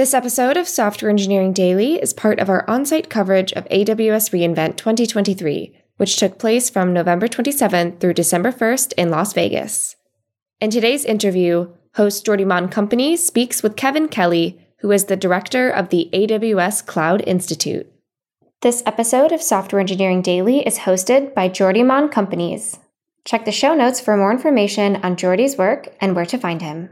This episode of Software Engineering Daily is part of our on site coverage of AWS reInvent 2023, which took place from November 27th through December 1st in Las Vegas. In today's interview, host Jordi Mon Companys speaks with Kevin Kelly, who is the director of the AWS Cloud Institute. This episode of Software Engineering Daily is hosted by Jordi Mon Companys. Check the show notes for more information on Jordi's work and where to find him.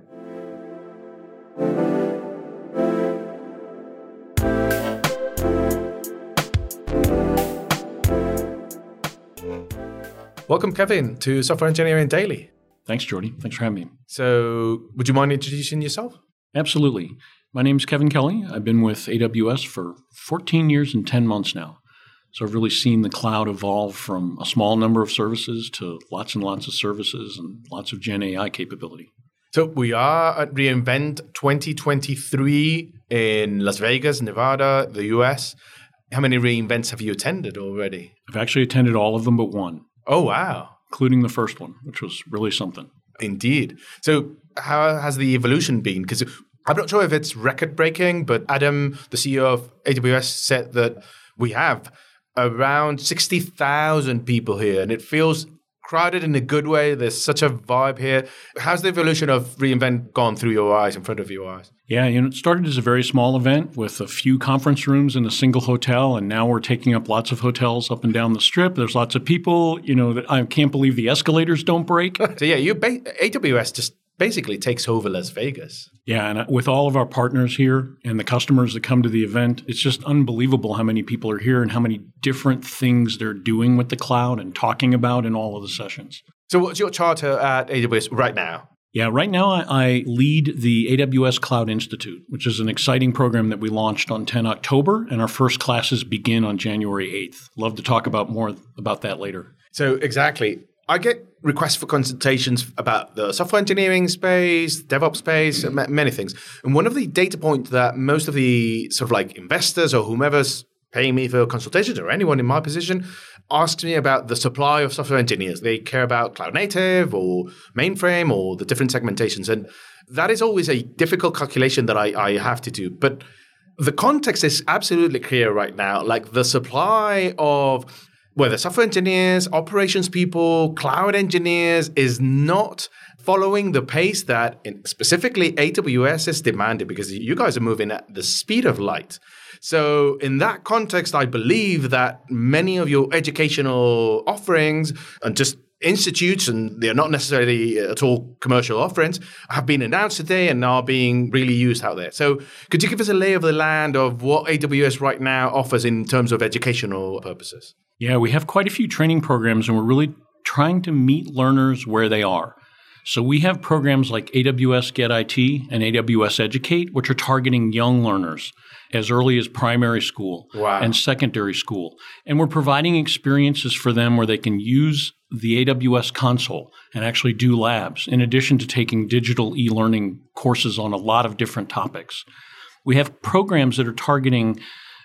Welcome, Kevin, to Software Engineering Daily. Thanks, Jordi. Thanks for having me. So, would you mind introducing yourself? Absolutely. My name is Kevin Kelly. I've been with AWS for 14 years and 10 months now. So, I've really seen the cloud evolve from a small number of services to lots and lots of services and lots of Gen AI capability. So, we are at reInvent 2023 in Las Vegas, Nevada, the US. How many reInvents have you attended already? I've actually attended all of them but one. Oh, wow. Including the first one, which was really something. Indeed. So, how has the evolution been? Because I'm not sure if it's record breaking, but Adam, the CEO of AWS, said that we have around 60,000 people here, and it feels crowded in a good way. There's such a vibe here. How's the evolution of reInvent gone through your eyes, in front of your eyes? Yeah, you know, it started as a very small event with a few conference rooms in a single hotel, and now we're taking up lots of hotels up and down the strip. There's lots of people. You know, I can't believe the escalators don't break. so yeah, you ba- AWS just basically takes over Las Vegas. Yeah, and uh, with all of our partners here and the customers that come to the event, it's just unbelievable how many people are here and how many different things they're doing with the cloud and talking about in all of the sessions. So, what's your charter at AWS right now? Yeah, right now I, I, lead the AWS Cloud Institute, which is an exciting program that we launched on 10 October, and our first classes begin on January 8th. Love to talk about more about that later. So, exactly. I get requests for consultations about the software engineering space, DevOps space, many things. And one of the data points that most of the sort of like investors or whomever's paying me for consultations or anyone in my position asks me about the supply of software engineers. They care about cloud native or mainframe or the different segmentations. And that is always a difficult calculation that I, I have to do. But the context is absolutely clear right now. Like the supply of whether software engineers, operations people, cloud engineers is not following the pace that specifically AWS is demanded because you guys are moving at the speed of light. So, in that context, I believe that many of your educational offerings and just institutes, and they're not necessarily uh, at all commercial offerings, have been announced today and are being really used out there. So, could you give us a lay of the land of what AWS right now offers in terms of educational purposes? Yeah, we have quite a few training programs, and we're really trying to meet learners where they are. So we have programs like AWS Get IT and AWS Educate, which are targeting young learners as early as primary school wow. and secondary school. And we're providing experiences for them where they can use the AWS console and actually do labs, in addition to taking digital e learning courses on a lot of different topics. We have programs that are targeting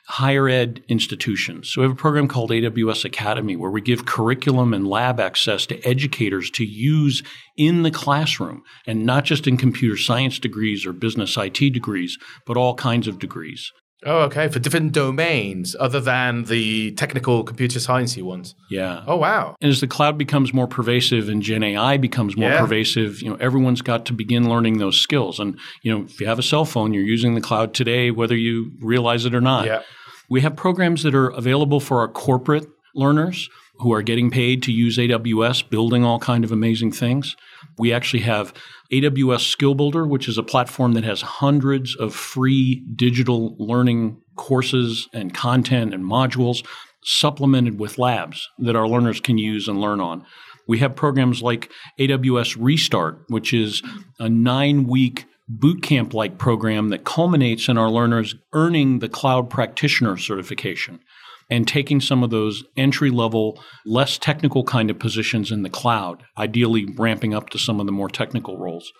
higher ed institutions. So we have a program called AWS Academy where we give curriculum and lab access to educators to use in the classroom and not just in computer science degrees or business IT degrees, but all kinds of degrees. Oh, okay. For different domains other than the technical computer sciencey ones. Yeah. Oh, wow. And as the cloud becomes more pervasive and Gen AI becomes more yeah. pervasive, you know, everyone's got to begin learning those skills. And, you know, if you have a cell phone, you're using the cloud today, whether you realize it or not. Yeah. We have programs that are available for our corporate learners who are getting paid to use AWS, building all kind of amazing things. We actually have AWS Skill Builder, which is a platform that has hundreds of free digital learning courses and content and modules supplemented with labs that our learners can use and learn on. We have programs like AWS Restart, which is a nine week bootcamp like program that culminates in our learners earning the cloud practitioner certification and taking some of those entry level, less technical kind of positions in the cloud, ideally ramping up to some of the more technical roles.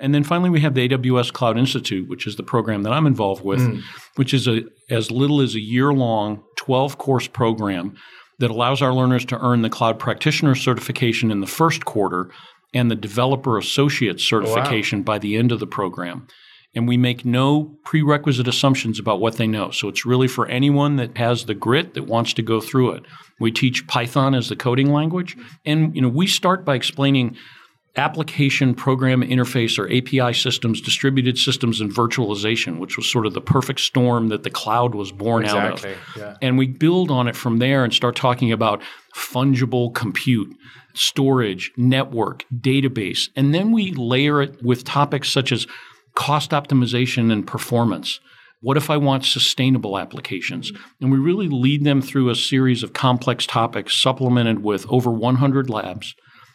And then finally, we have the AWS Cloud Institute, which is the program that I'm involved with, mm. which is a, as little as a year long, 12 course program that allows our learners to earn the cloud practitioner certification in the first quarter and the developer associate certification wow. by the end of the program. And we make no prerequisite assumptions about what they know. So it's really for anyone that has the grit that wants to go through it. We teach Python as the coding language, and you know we start by explaining application program interface or API systems, distributed systems, and virtualization, which was sort of the perfect storm that the cloud was born exactly, out of. Yeah. And we build on it from there and start talking about fungible compute, storage, network, database. And then we layer it with topics such as cost optimization and performance. What if I want sustainable applications? And we really lead them through a series of complex topics supplemented with over 100 labs.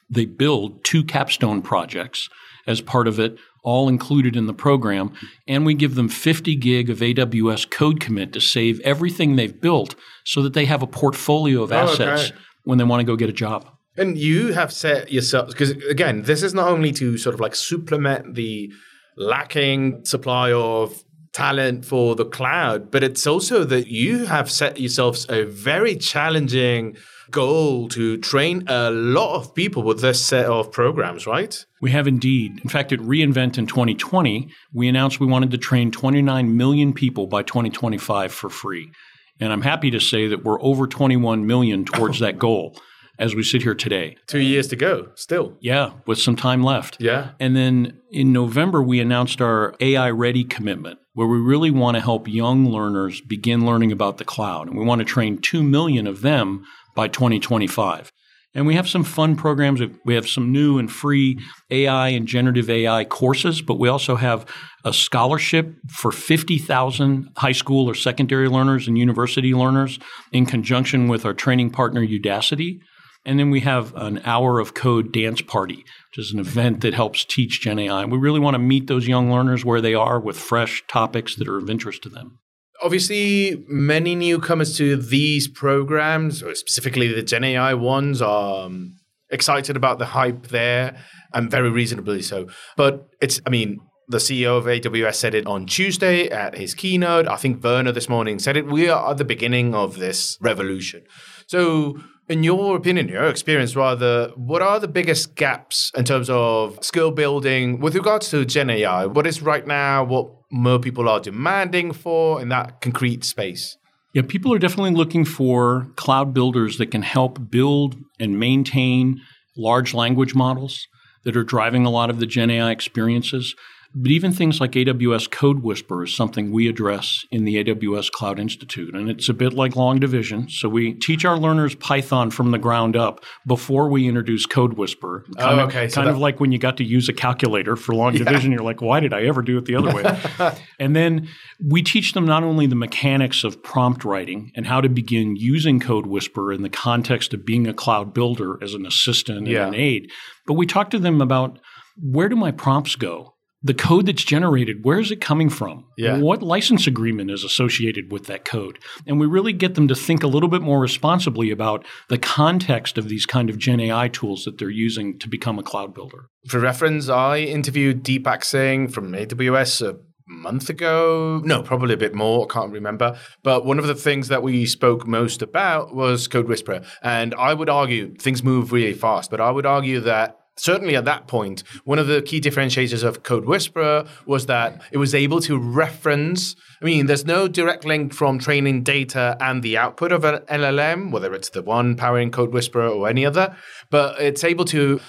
They build two capstone projects as part of it, all included in the program. And we give them 50 gig of AWS code commit to save everything they've built so that they have a portfolio of Oh, assets okay. when they want to go get a job. And you have set yourself because again, this is not only to sort of like supplement the lacking supply of talent for the cloud, but it's also that you have set yourselves a very challenging goal to train a lot of people with this set of programs, right? We have indeed. In fact, at reInvent in 2020, we announced we wanted to train 29 million people by 2025 for free. And I'm happy to say that we're over 21 million towards that goal as we sit here today. Two years to go, still. Yeah, with some time left. Yeah. And then in November, we announced our AI Ready commitment, where we really want to help young learners begin learning about the cloud. And we want to train 2 million of them by 2025. And we have some fun programs. We have some new and free AI and generative AI courses, but we also have a scholarship for 50,000 high school or secondary learners and university learners in conjunction with our training partner Udacity. And then we have an hour of code dance party, which is an event that helps teach Gen AI. And We really want to meet those young learners where they are with fresh topics that are of interest to them. Obviously, many newcomers to these programs, or specifically the Gen AI ones, are um, excited about the hype there, and very reasonably so. But it's, I mean, the CEO of AWS said it on Tuesday at his keynote. I think Werner this morning said it. We are at the beginning of this revolution. So, in your opinion, your experience rather, what are the biggest gaps in terms of skill building with regards to Gen AI? What is right now what more people are demanding for in that concrete space? Yeah, people are definitely looking for cloud builders that can help build and maintain large language models that are driving a lot of the Gen AI experiences. But even things like AWS Code Whisper is something we address in the AWS Cloud Institute. And it's a bit like long division. So we teach our learners Python from the ground up before we introduce Code Whisper. Oh, kind Oh, of, okay. So kind that- of like when you got to use a calculator for long division, you're like, why did I ever do it the other way? and then we teach them not only the mechanics of prompt writing and how to begin using Code Whisper in the context of being a cloud builder as an assistant Yeah. and an aid, but we talk to them about where do my prompts go? The code that's generated, where is it coming from? Yeah. What license agreement is associated with that code? And we really get them to think a little bit more responsibly about the context of these kind of Gen AI tools that they're using to become a cloud builder. For reference, I interviewed Deepak Singh from AWS a month ago. No, probably a bit more. I can't remember. But one of the things that we spoke most about was Code Whisperer. And I would argue things move really fast, but I would argue that certainly at that point, one of the key differentiators of Code Whisperer was that it was able to reference. I mean, there's no direct link from training data and the output of an LLM, whether it's the one powering Code Whisperer or any other, but it's able to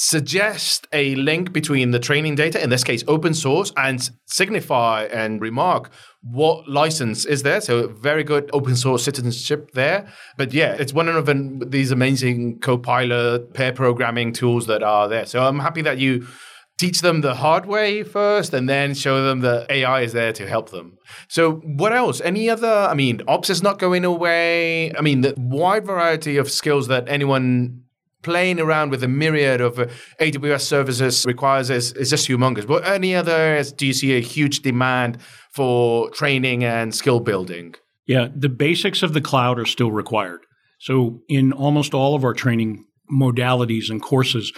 suggest a link between the training data, in this case open source, and signify and remark what license is there. So very good open source citizenship there. But yeah, it's one of these amazing Copilot pair programming tools that are there. So I'm happy that you teach them the hard way first and then show them that AI is there to help them. So what else? Any other, I mean, ops is not going away. I mean, the wide variety of skills that anyone playing around with a myriad of uh, AWS services requires is, is just humongous. But any other do you see a huge demand for training and skill building? Yeah, the basics of the cloud are still required. So, in almost all of our training modalities and courses,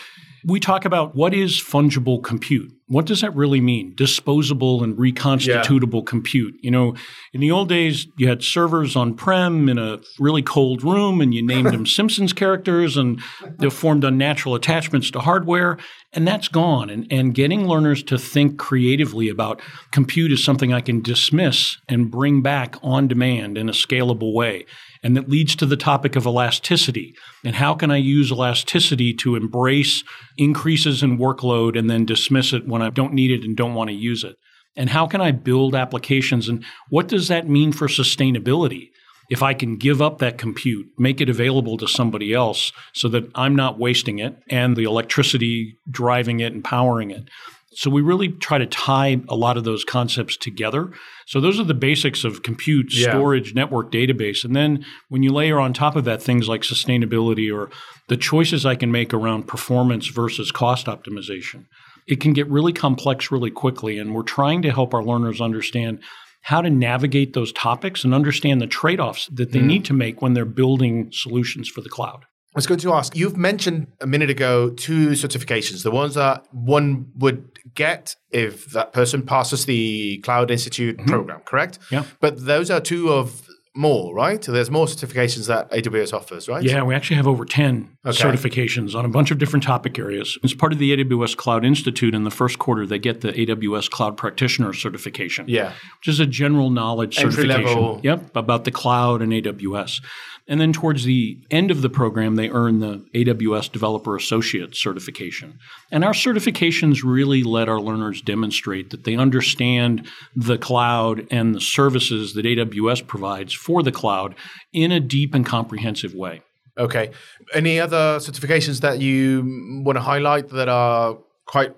we talk about what is fungible compute. what does that really mean? Disposable and reconstitutable yeah. compute. You know, in the old days, you had servers on prem in a really cold room and you named them Simpsons characters and they formed unnatural attachments to hardware. And that's gone. And, and getting learners to think creatively about compute is something I can dismiss and bring back on demand in a scalable way. And that leads to the topic of elasticity. And how can I use elasticity to embrace increases in workload and then dismiss it when I don't need it and don't want to use it? And how can I build applications? And what does that mean for sustainability? If I can give up that compute, make it available to somebody else so that I'm not wasting it and the electricity driving it and powering it. So we really try to tie a lot of those concepts together. So those are the basics of compute, yeah. storage, network, database. And then when you layer on top of that things like sustainability or the choices I can make around performance versus cost optimization, it can get really complex really quickly. And we're trying to help our learners understand how to navigate those topics and understand the trade offs that they mm. need to make when they're building solutions for the cloud. I was going to ask, you've mentioned a minute ago two certifications, the ones that one would get if that person passes the Cloud Institute mm-hmm. program, correct? Yeah. But those are two of more, right? So there's more certifications that AWS offers, right? Yeah, we actually have over 10 okay. certifications on a bunch of different topic areas. As part of the AWS Cloud Institute in the first quarter, they get the AWS Cloud Practitioner certification. Yeah. Which is a general knowledge Entry certification. Level. Yep, about the cloud and AWS. And then towards the end of the program, they earn the AWS Developer Associate certification. And our certifications really let our learners demonstrate that they understand the cloud and the services that AWS provides for the cloud in a deep and comprehensive way. Okay. Any other certifications that you want to highlight that are quite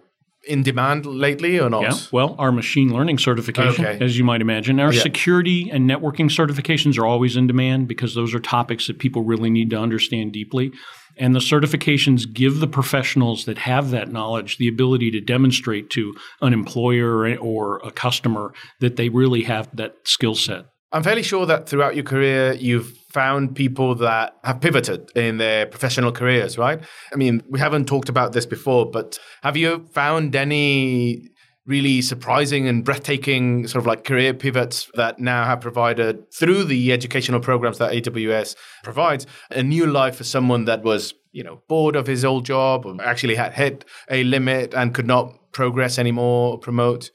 in demand lately or not? Yeah, well, our machine learning certification, okay. as you might imagine. Our yeah. security and networking certifications are always in demand because those are topics that people really need to understand deeply. And the certifications give the professionals that have that knowledge the ability to demonstrate to an employer or a customer that they really have that skill set. I'm fairly sure that throughout your career, you've found people that have pivoted in their professional careers, right? I mean, we haven't talked about this before, but have you found any really surprising and breathtaking sort of like career pivots that now have provided through the educational programs that AWS provides a new life for someone that was, you know, bored of his old job or actually had hit a limit and could not progress anymore, or promote?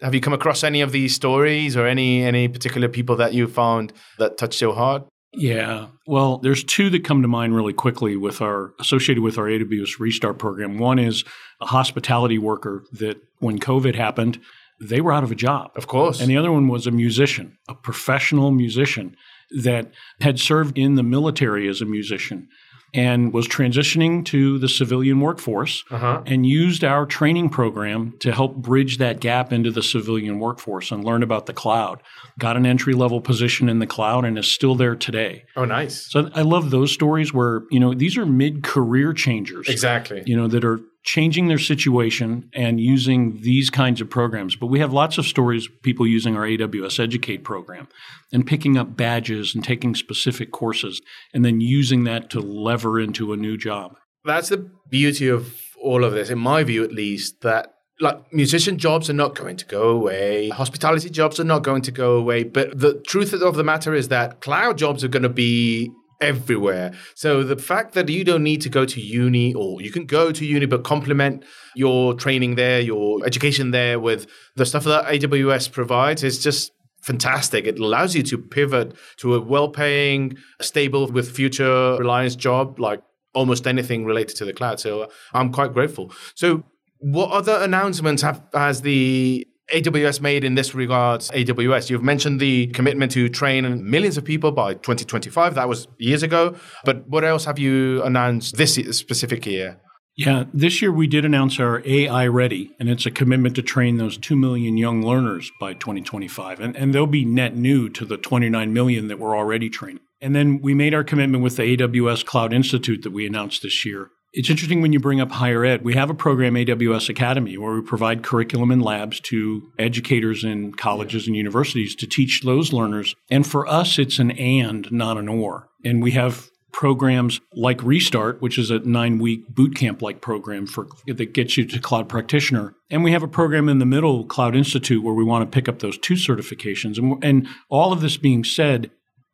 Have you come across any of these stories or any any particular people that you found that touched your heart? Yeah. Well, there's two that come to mind really quickly with our associated with our AWS Restart program. One is a hospitality worker that when COVID happened, they were out of a job. Of course. And the other one was a musician, a professional musician that had served in the military as a musician and was transitioning to the civilian workforce uh-huh. and used our training program to help bridge that gap into the civilian workforce and learn about the cloud. Got an entry level position in the cloud and is still there today. Oh, nice. So I love those stories where, you know, these are mid career changers. Exactly. You know, that are changing their situation and using these kinds of programs. But we have lots of stories people using our AWS Educate program and picking up badges and taking specific courses and then using that to lever into a new job. That's the beauty of all of this, in my view at least, that like musician jobs are not going to go away hospitality jobs are not going to go away but the truth of the matter is that cloud jobs are going to be everywhere. So the fact that you don't need to go to uni or you can go to uni but complement your training there, your education there with the stuff that AWS provides is just fantastic. It allows you to pivot to a well-paying, stable with future reliance job like almost anything related to the cloud. So I'm quite grateful. So what other announcements have has the AWS made in this regards, AWS? You've mentioned the commitment to train millions of people by 2025. That was years ago. But what else have you announced this specific year? Yeah, this year we did announce our AI Ready, and it's a commitment to train those 2 million young learners by 2025. And, and they'll be net new to the 29 million that we're already training. And then we made our commitment with the AWS Cloud Institute that we announced this year it's interesting when you bring up higher ed. We have a program, AWS Academy, where we provide curriculum and labs to educators in colleges and universities to teach those learners. And for us, it's an and, not an or. And we have programs like Restart, which is a nine week boot camp like program for that gets you to cloud practitioner. And we have a program in the middle, Cloud Institute, where we want to pick up those two certifications. And, and all of this being said,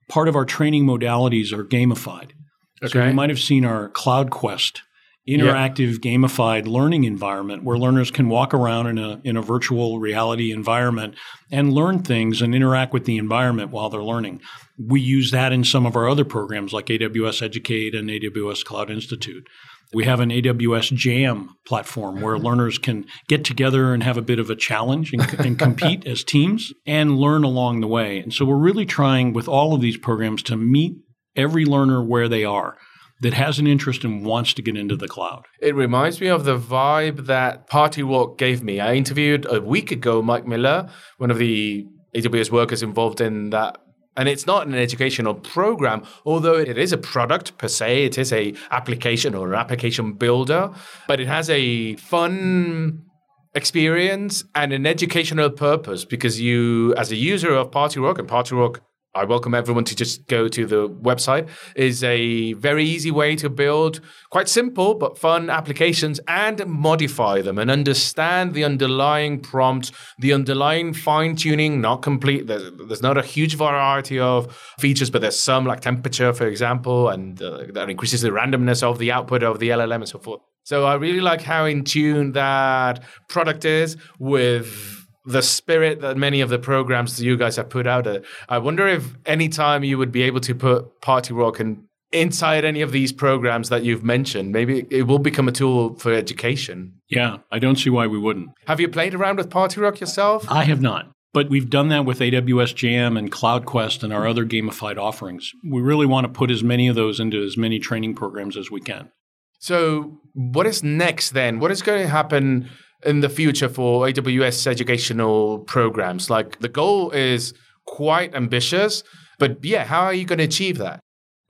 part of our training modalities are gamified. Okay. So you might have seen our Cloud Quest interactive yeah. gamified learning environment where learners can walk around in a in a virtual reality environment and learn things and interact with the environment while they're learning. We use that in some of our other programs like AWS Educate and AWS Cloud Institute. We have an AWS Jam platform where learners can get together and have a bit of a challenge and, and compete as teams and learn along the way. And so we're really trying with all of these programs to meet every learner where they are that has an interest and wants to get into the cloud. It reminds me of the vibe that Party Rock gave me. I interviewed a week ago Mike Miller, one of the AWS workers involved in that and it's not an educational program although it is a product per se it is a application or an application builder but it has a fun experience and an educational purpose because you as a user of party rock and party rock I welcome everyone to just go to the website. is a very easy way to build quite simple but fun applications and modify them and understand the underlying prompt, the underlying fine tuning, not complete. There's, there's, not a huge variety of features, but there's some like temperature, for example, and uh, that increases the randomness of the output of the LLM and so forth. So I really like how in tune that product is with the spirit that many of the programs that you guys have put out. I wonder if any time you would be able to put Party Rock and inside any of these programs that you've mentioned, maybe it will become a tool for education. Yeah, I don't see why we wouldn't. Have you played around with Party Rock yourself? I have not. But we've done that with AWS Jam and Cloud Quest and our other gamified offerings. We really want to put as many of those into as many training programs as we can. So, what is next then? What is going to happen in the future for AWS educational programs? Like the goal is quite ambitious, but yeah, how are you going to achieve that?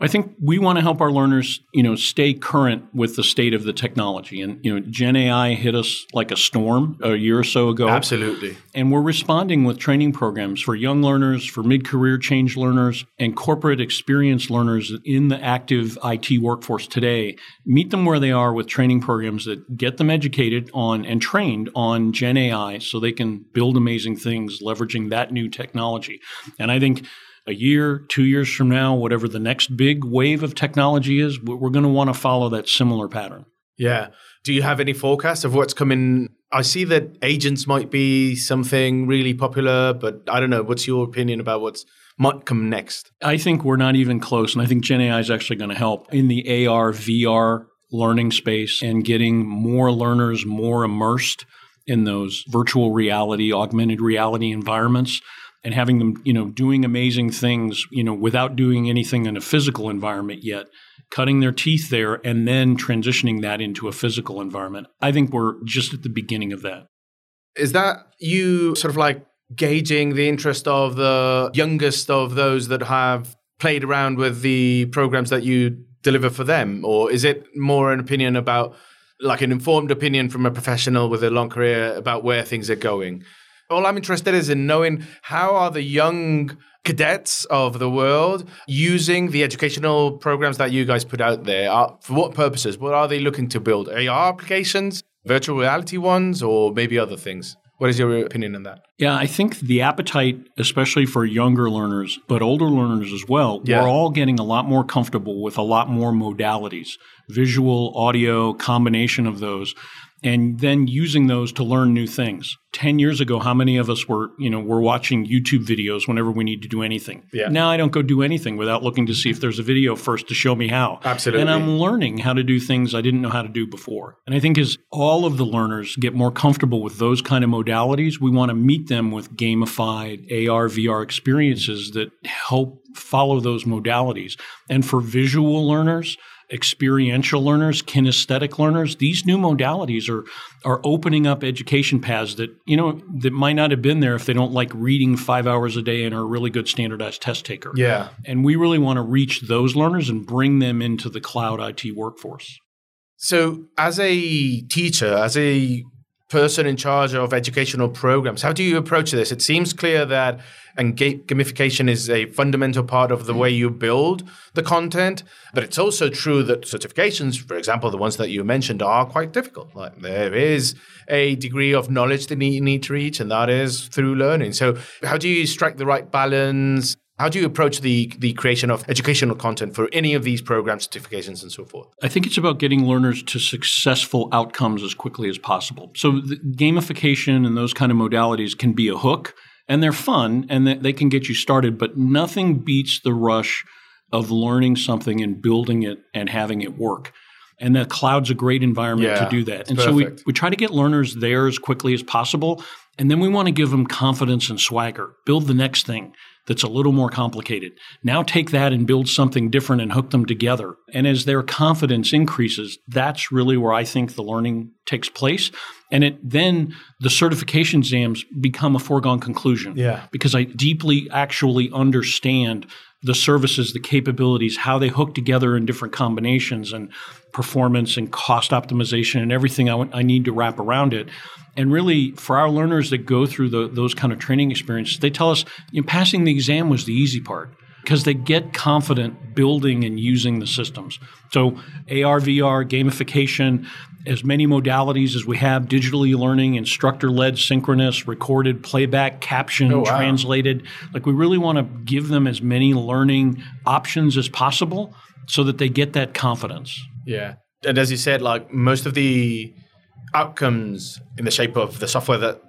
I think we want to help our learners, you know, stay current with the state of the technology. And you know, Gen AI hit us like a storm a year or so ago. Absolutely. And we're responding with training programs for young learners, for mid-career change learners, and corporate experience learners in the active IT workforce today. Meet them where they are with training programs that get them educated on and trained on Gen AI so they can build amazing things leveraging that new technology. And I think a year, two years from now, whatever the next big wave of technology is, we're going to want to follow that similar pattern. Yeah. Do you have any forecast of what's coming? I see that agents might be something really popular, but I don't know. What's your opinion about what's might come next? I think we're not even close, and I think Gen AI is actually going to help in the AR, VR learning space and getting more learners more immersed in those virtual reality, augmented reality environments and having them, you know, doing amazing things, you know, without doing anything in a physical environment yet, cutting their teeth there and then transitioning that into a physical environment. I think we're just at the beginning of that. Is that you sort of like gauging the interest of the youngest of those that have played around with the programs that you deliver for them? Or is it more an opinion about like an informed opinion from a professional with a long career about where things are going? All I'm interested is in knowing how are the young cadets of the world using the educational programs that you guys put out there? Uh, for what purposes? What are they looking to build? AR applications, virtual reality ones, or maybe other things? What is your opinion on that? Yeah, I think the appetite, especially for younger learners, but older learners as well, yeah. we're all getting a lot more comfortable with a lot more modalities visual, audio, combination of those and then using those to learn new things. 10 years ago, how many of us were, you know, were watching YouTube videos whenever we need to do anything? Yeah. Now I don't go do anything without looking to see if there's a video first to show me how. Absolutely. And I'm learning how to do things I didn't know how to do before. And I think as all of the learners get more comfortable with those kind of modalities, we want to meet them with gamified AR, VR experiences that help follow those modalities. And for visual learners, experiential learners, kinesthetic learners. These new modalities are are opening up education paths that you know that might not have been there if they don't like reading five hours a day and are a really good standardized test taker. Yeah, and we really want to reach those learners and bring them into the cloud IT workforce. So, as a teacher, as a person in charge of educational programs. How do you approach this? It seems clear that and gamification is a fundamental part of the way you build the content, but it's also true that certifications, for example, the ones that you mentioned, are quite difficult. Like there is a degree of knowledge that you need to reach, and that is through learning. So, how do you strike the right balance? How do you approach the, the creation of educational content for any of these program certifications and so forth? I think it's about getting learners to successful outcomes as quickly as possible. So, gamification and those kind of modalities can be a hook and they're fun and they can get you started, but nothing beats the rush of learning something and building it and having it work. And the cloud's a great environment yeah, to do that. And perfect. so we, we try to get learners there as quickly as possible. And then we want to give them confidence and swagger, build the next thing that's a little more complicated. Now take that and build something different and hook them together. And as their confidence increases, that's really where I think the learning takes place. And it then the certification exams become a foregone conclusion. Yeah. Because I deeply actually understand the services, the capabilities, how they hook together in different combinations and performance and cost optimization and everything I, w- I need to wrap around it. And really, for our learners that go through the, those kind of training experiences, they tell us you know, passing the exam was the easy part because they get confident building and using the systems. So, AR, VR, gamification, as many modalities as we have digitally learning, instructor led, synchronous, recorded, playback, caption, oh, wow. translated. Like, we really want to give them as many learning options as possible so that they get that confidence. Yeah. And as you said, like most of the outcomes in the shape of the software that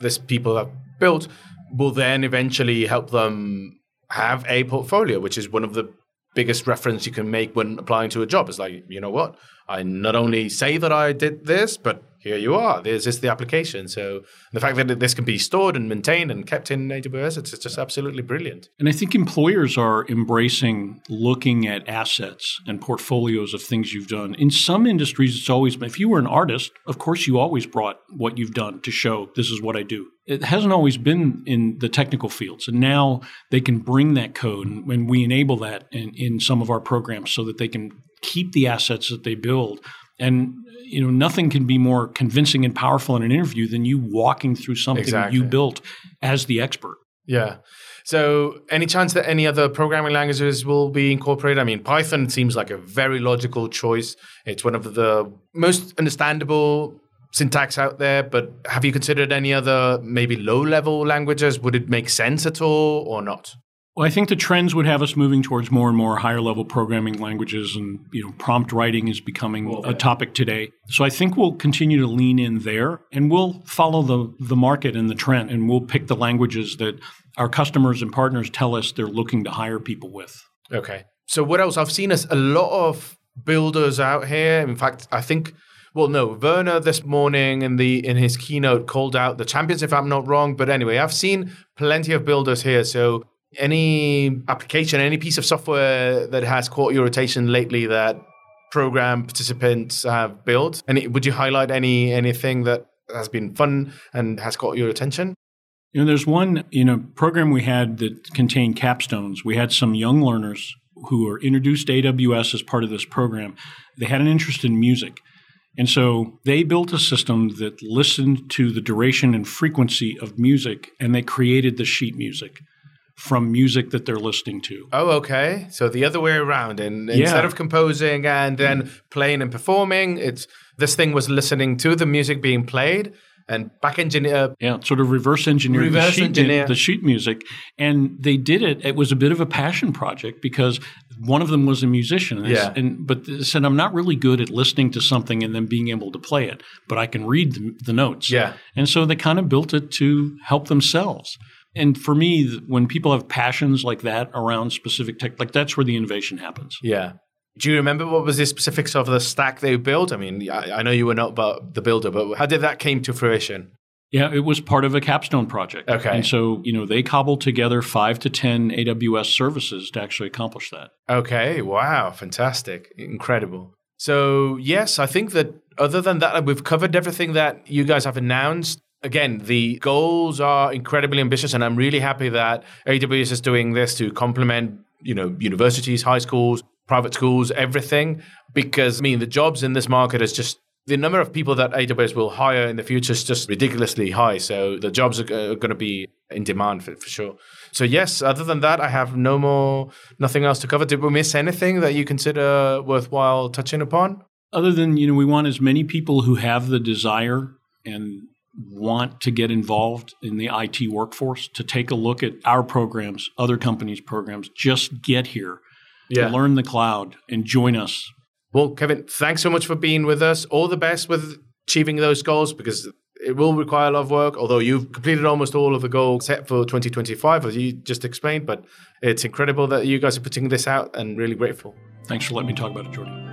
this people have built will then eventually help them have a portfolio, which is one of the biggest reference you can make when applying to a job. is like, you know what? I not only say that I did this, but here you are. There's just the application. So the fact that this can be stored and maintained and kept in AWS, it's just absolutely brilliant. And I think employers are embracing looking at assets and portfolios of things you've done. In some industries, it's always if you were an artist, of course, you always brought what you've done to show this is what I do. It hasn't always been in the technical fields. And now they can bring that code and we enable that in, in some of our programs so that they can keep the assets that they build and you know, nothing can be more convincing and powerful in an interview than you walking through something exactly. you built as the expert. Yeah. So, any chance that any other programming languages will be incorporated? I mean, Python seems like a very logical choice. It's one of the most understandable syntax out there, but have you considered any other maybe low level languages? Would it make sense at all or not? Well, I think the trends would have us moving towards more and more higher level programming languages, and you know, prompt writing is becoming a topic today. So I think we'll continue to lean in there, and we'll follow the the market and the trend, and we'll pick the languages that our customers and partners tell us they're looking to hire people with. Okay. So what else? I've seen a, a lot of builders out here. In fact, I think. Well, no, Werner this morning in the in his keynote called out the champions, if I'm not wrong. But anyway, I've seen plenty of builders here. So any application, any piece of software that has caught your attention lately that program participants have built? And would you highlight any anything that has been fun and has caught your attention? You know, there's one you know program we had that contained capstones. We had some young learners who were introduced to AWS as part of this program. They had an interest in music. And so they built a system that listened to the duration and frequency of music and they created the sheet music from music that they're listening to. Oh, okay. So the other way around. And yeah. instead of composing and then playing and performing, it's this thing was listening to the music being played and back engineer. Yeah, sort of reverse engineer, reverse the, sheet, engineer. the sheet music. And they did it. It was a bit of a passion project because one of them was a musician. And yeah. And, but they said, I'm not really good at listening to something and then being able to play it, but I can read the, the notes. Yeah. And so they kind of built it to help themselves. And for me, when people have passions like that around specific tech, like that's where the innovation happens. Yeah. Do you remember what was the specifics of the stack they built? I mean, I, I know you were not about the builder, but how did that came to fruition? Yeah, it was part of a capstone project. Okay. And so, you know, they cobbled together five to 10 AWS services to actually accomplish that. Okay. Wow. Fantastic. Incredible. So, yes, I think that other than that, we've covered everything that you guys have announced again, the goals are incredibly ambitious, and I'm really happy that AWS is doing this to complement, you know, universities, high schools, private schools, everything. Because I mean, the jobs in this market is just the number of people that AWS will hire in the future is just ridiculously high. So the jobs are, are going to be in demand for, for, sure. So yes, other than that, I have no more, nothing else to cover. Did we miss anything that you consider worthwhile touching upon? Other than you know, we want as many people who have the desire and want to get involved in the IT workforce to take a look at our programs, other companies' programs. Just get here, yeah. learn the cloud, and join us well, Kevin, thanks so much for being with us. All the best with achieving those goals because it will require a lot of work, although you've completed almost all of the goals set for 2025, as you just explained. But it's incredible that you guys are putting this out and really grateful. Thanks for letting me talk about it, Jordi.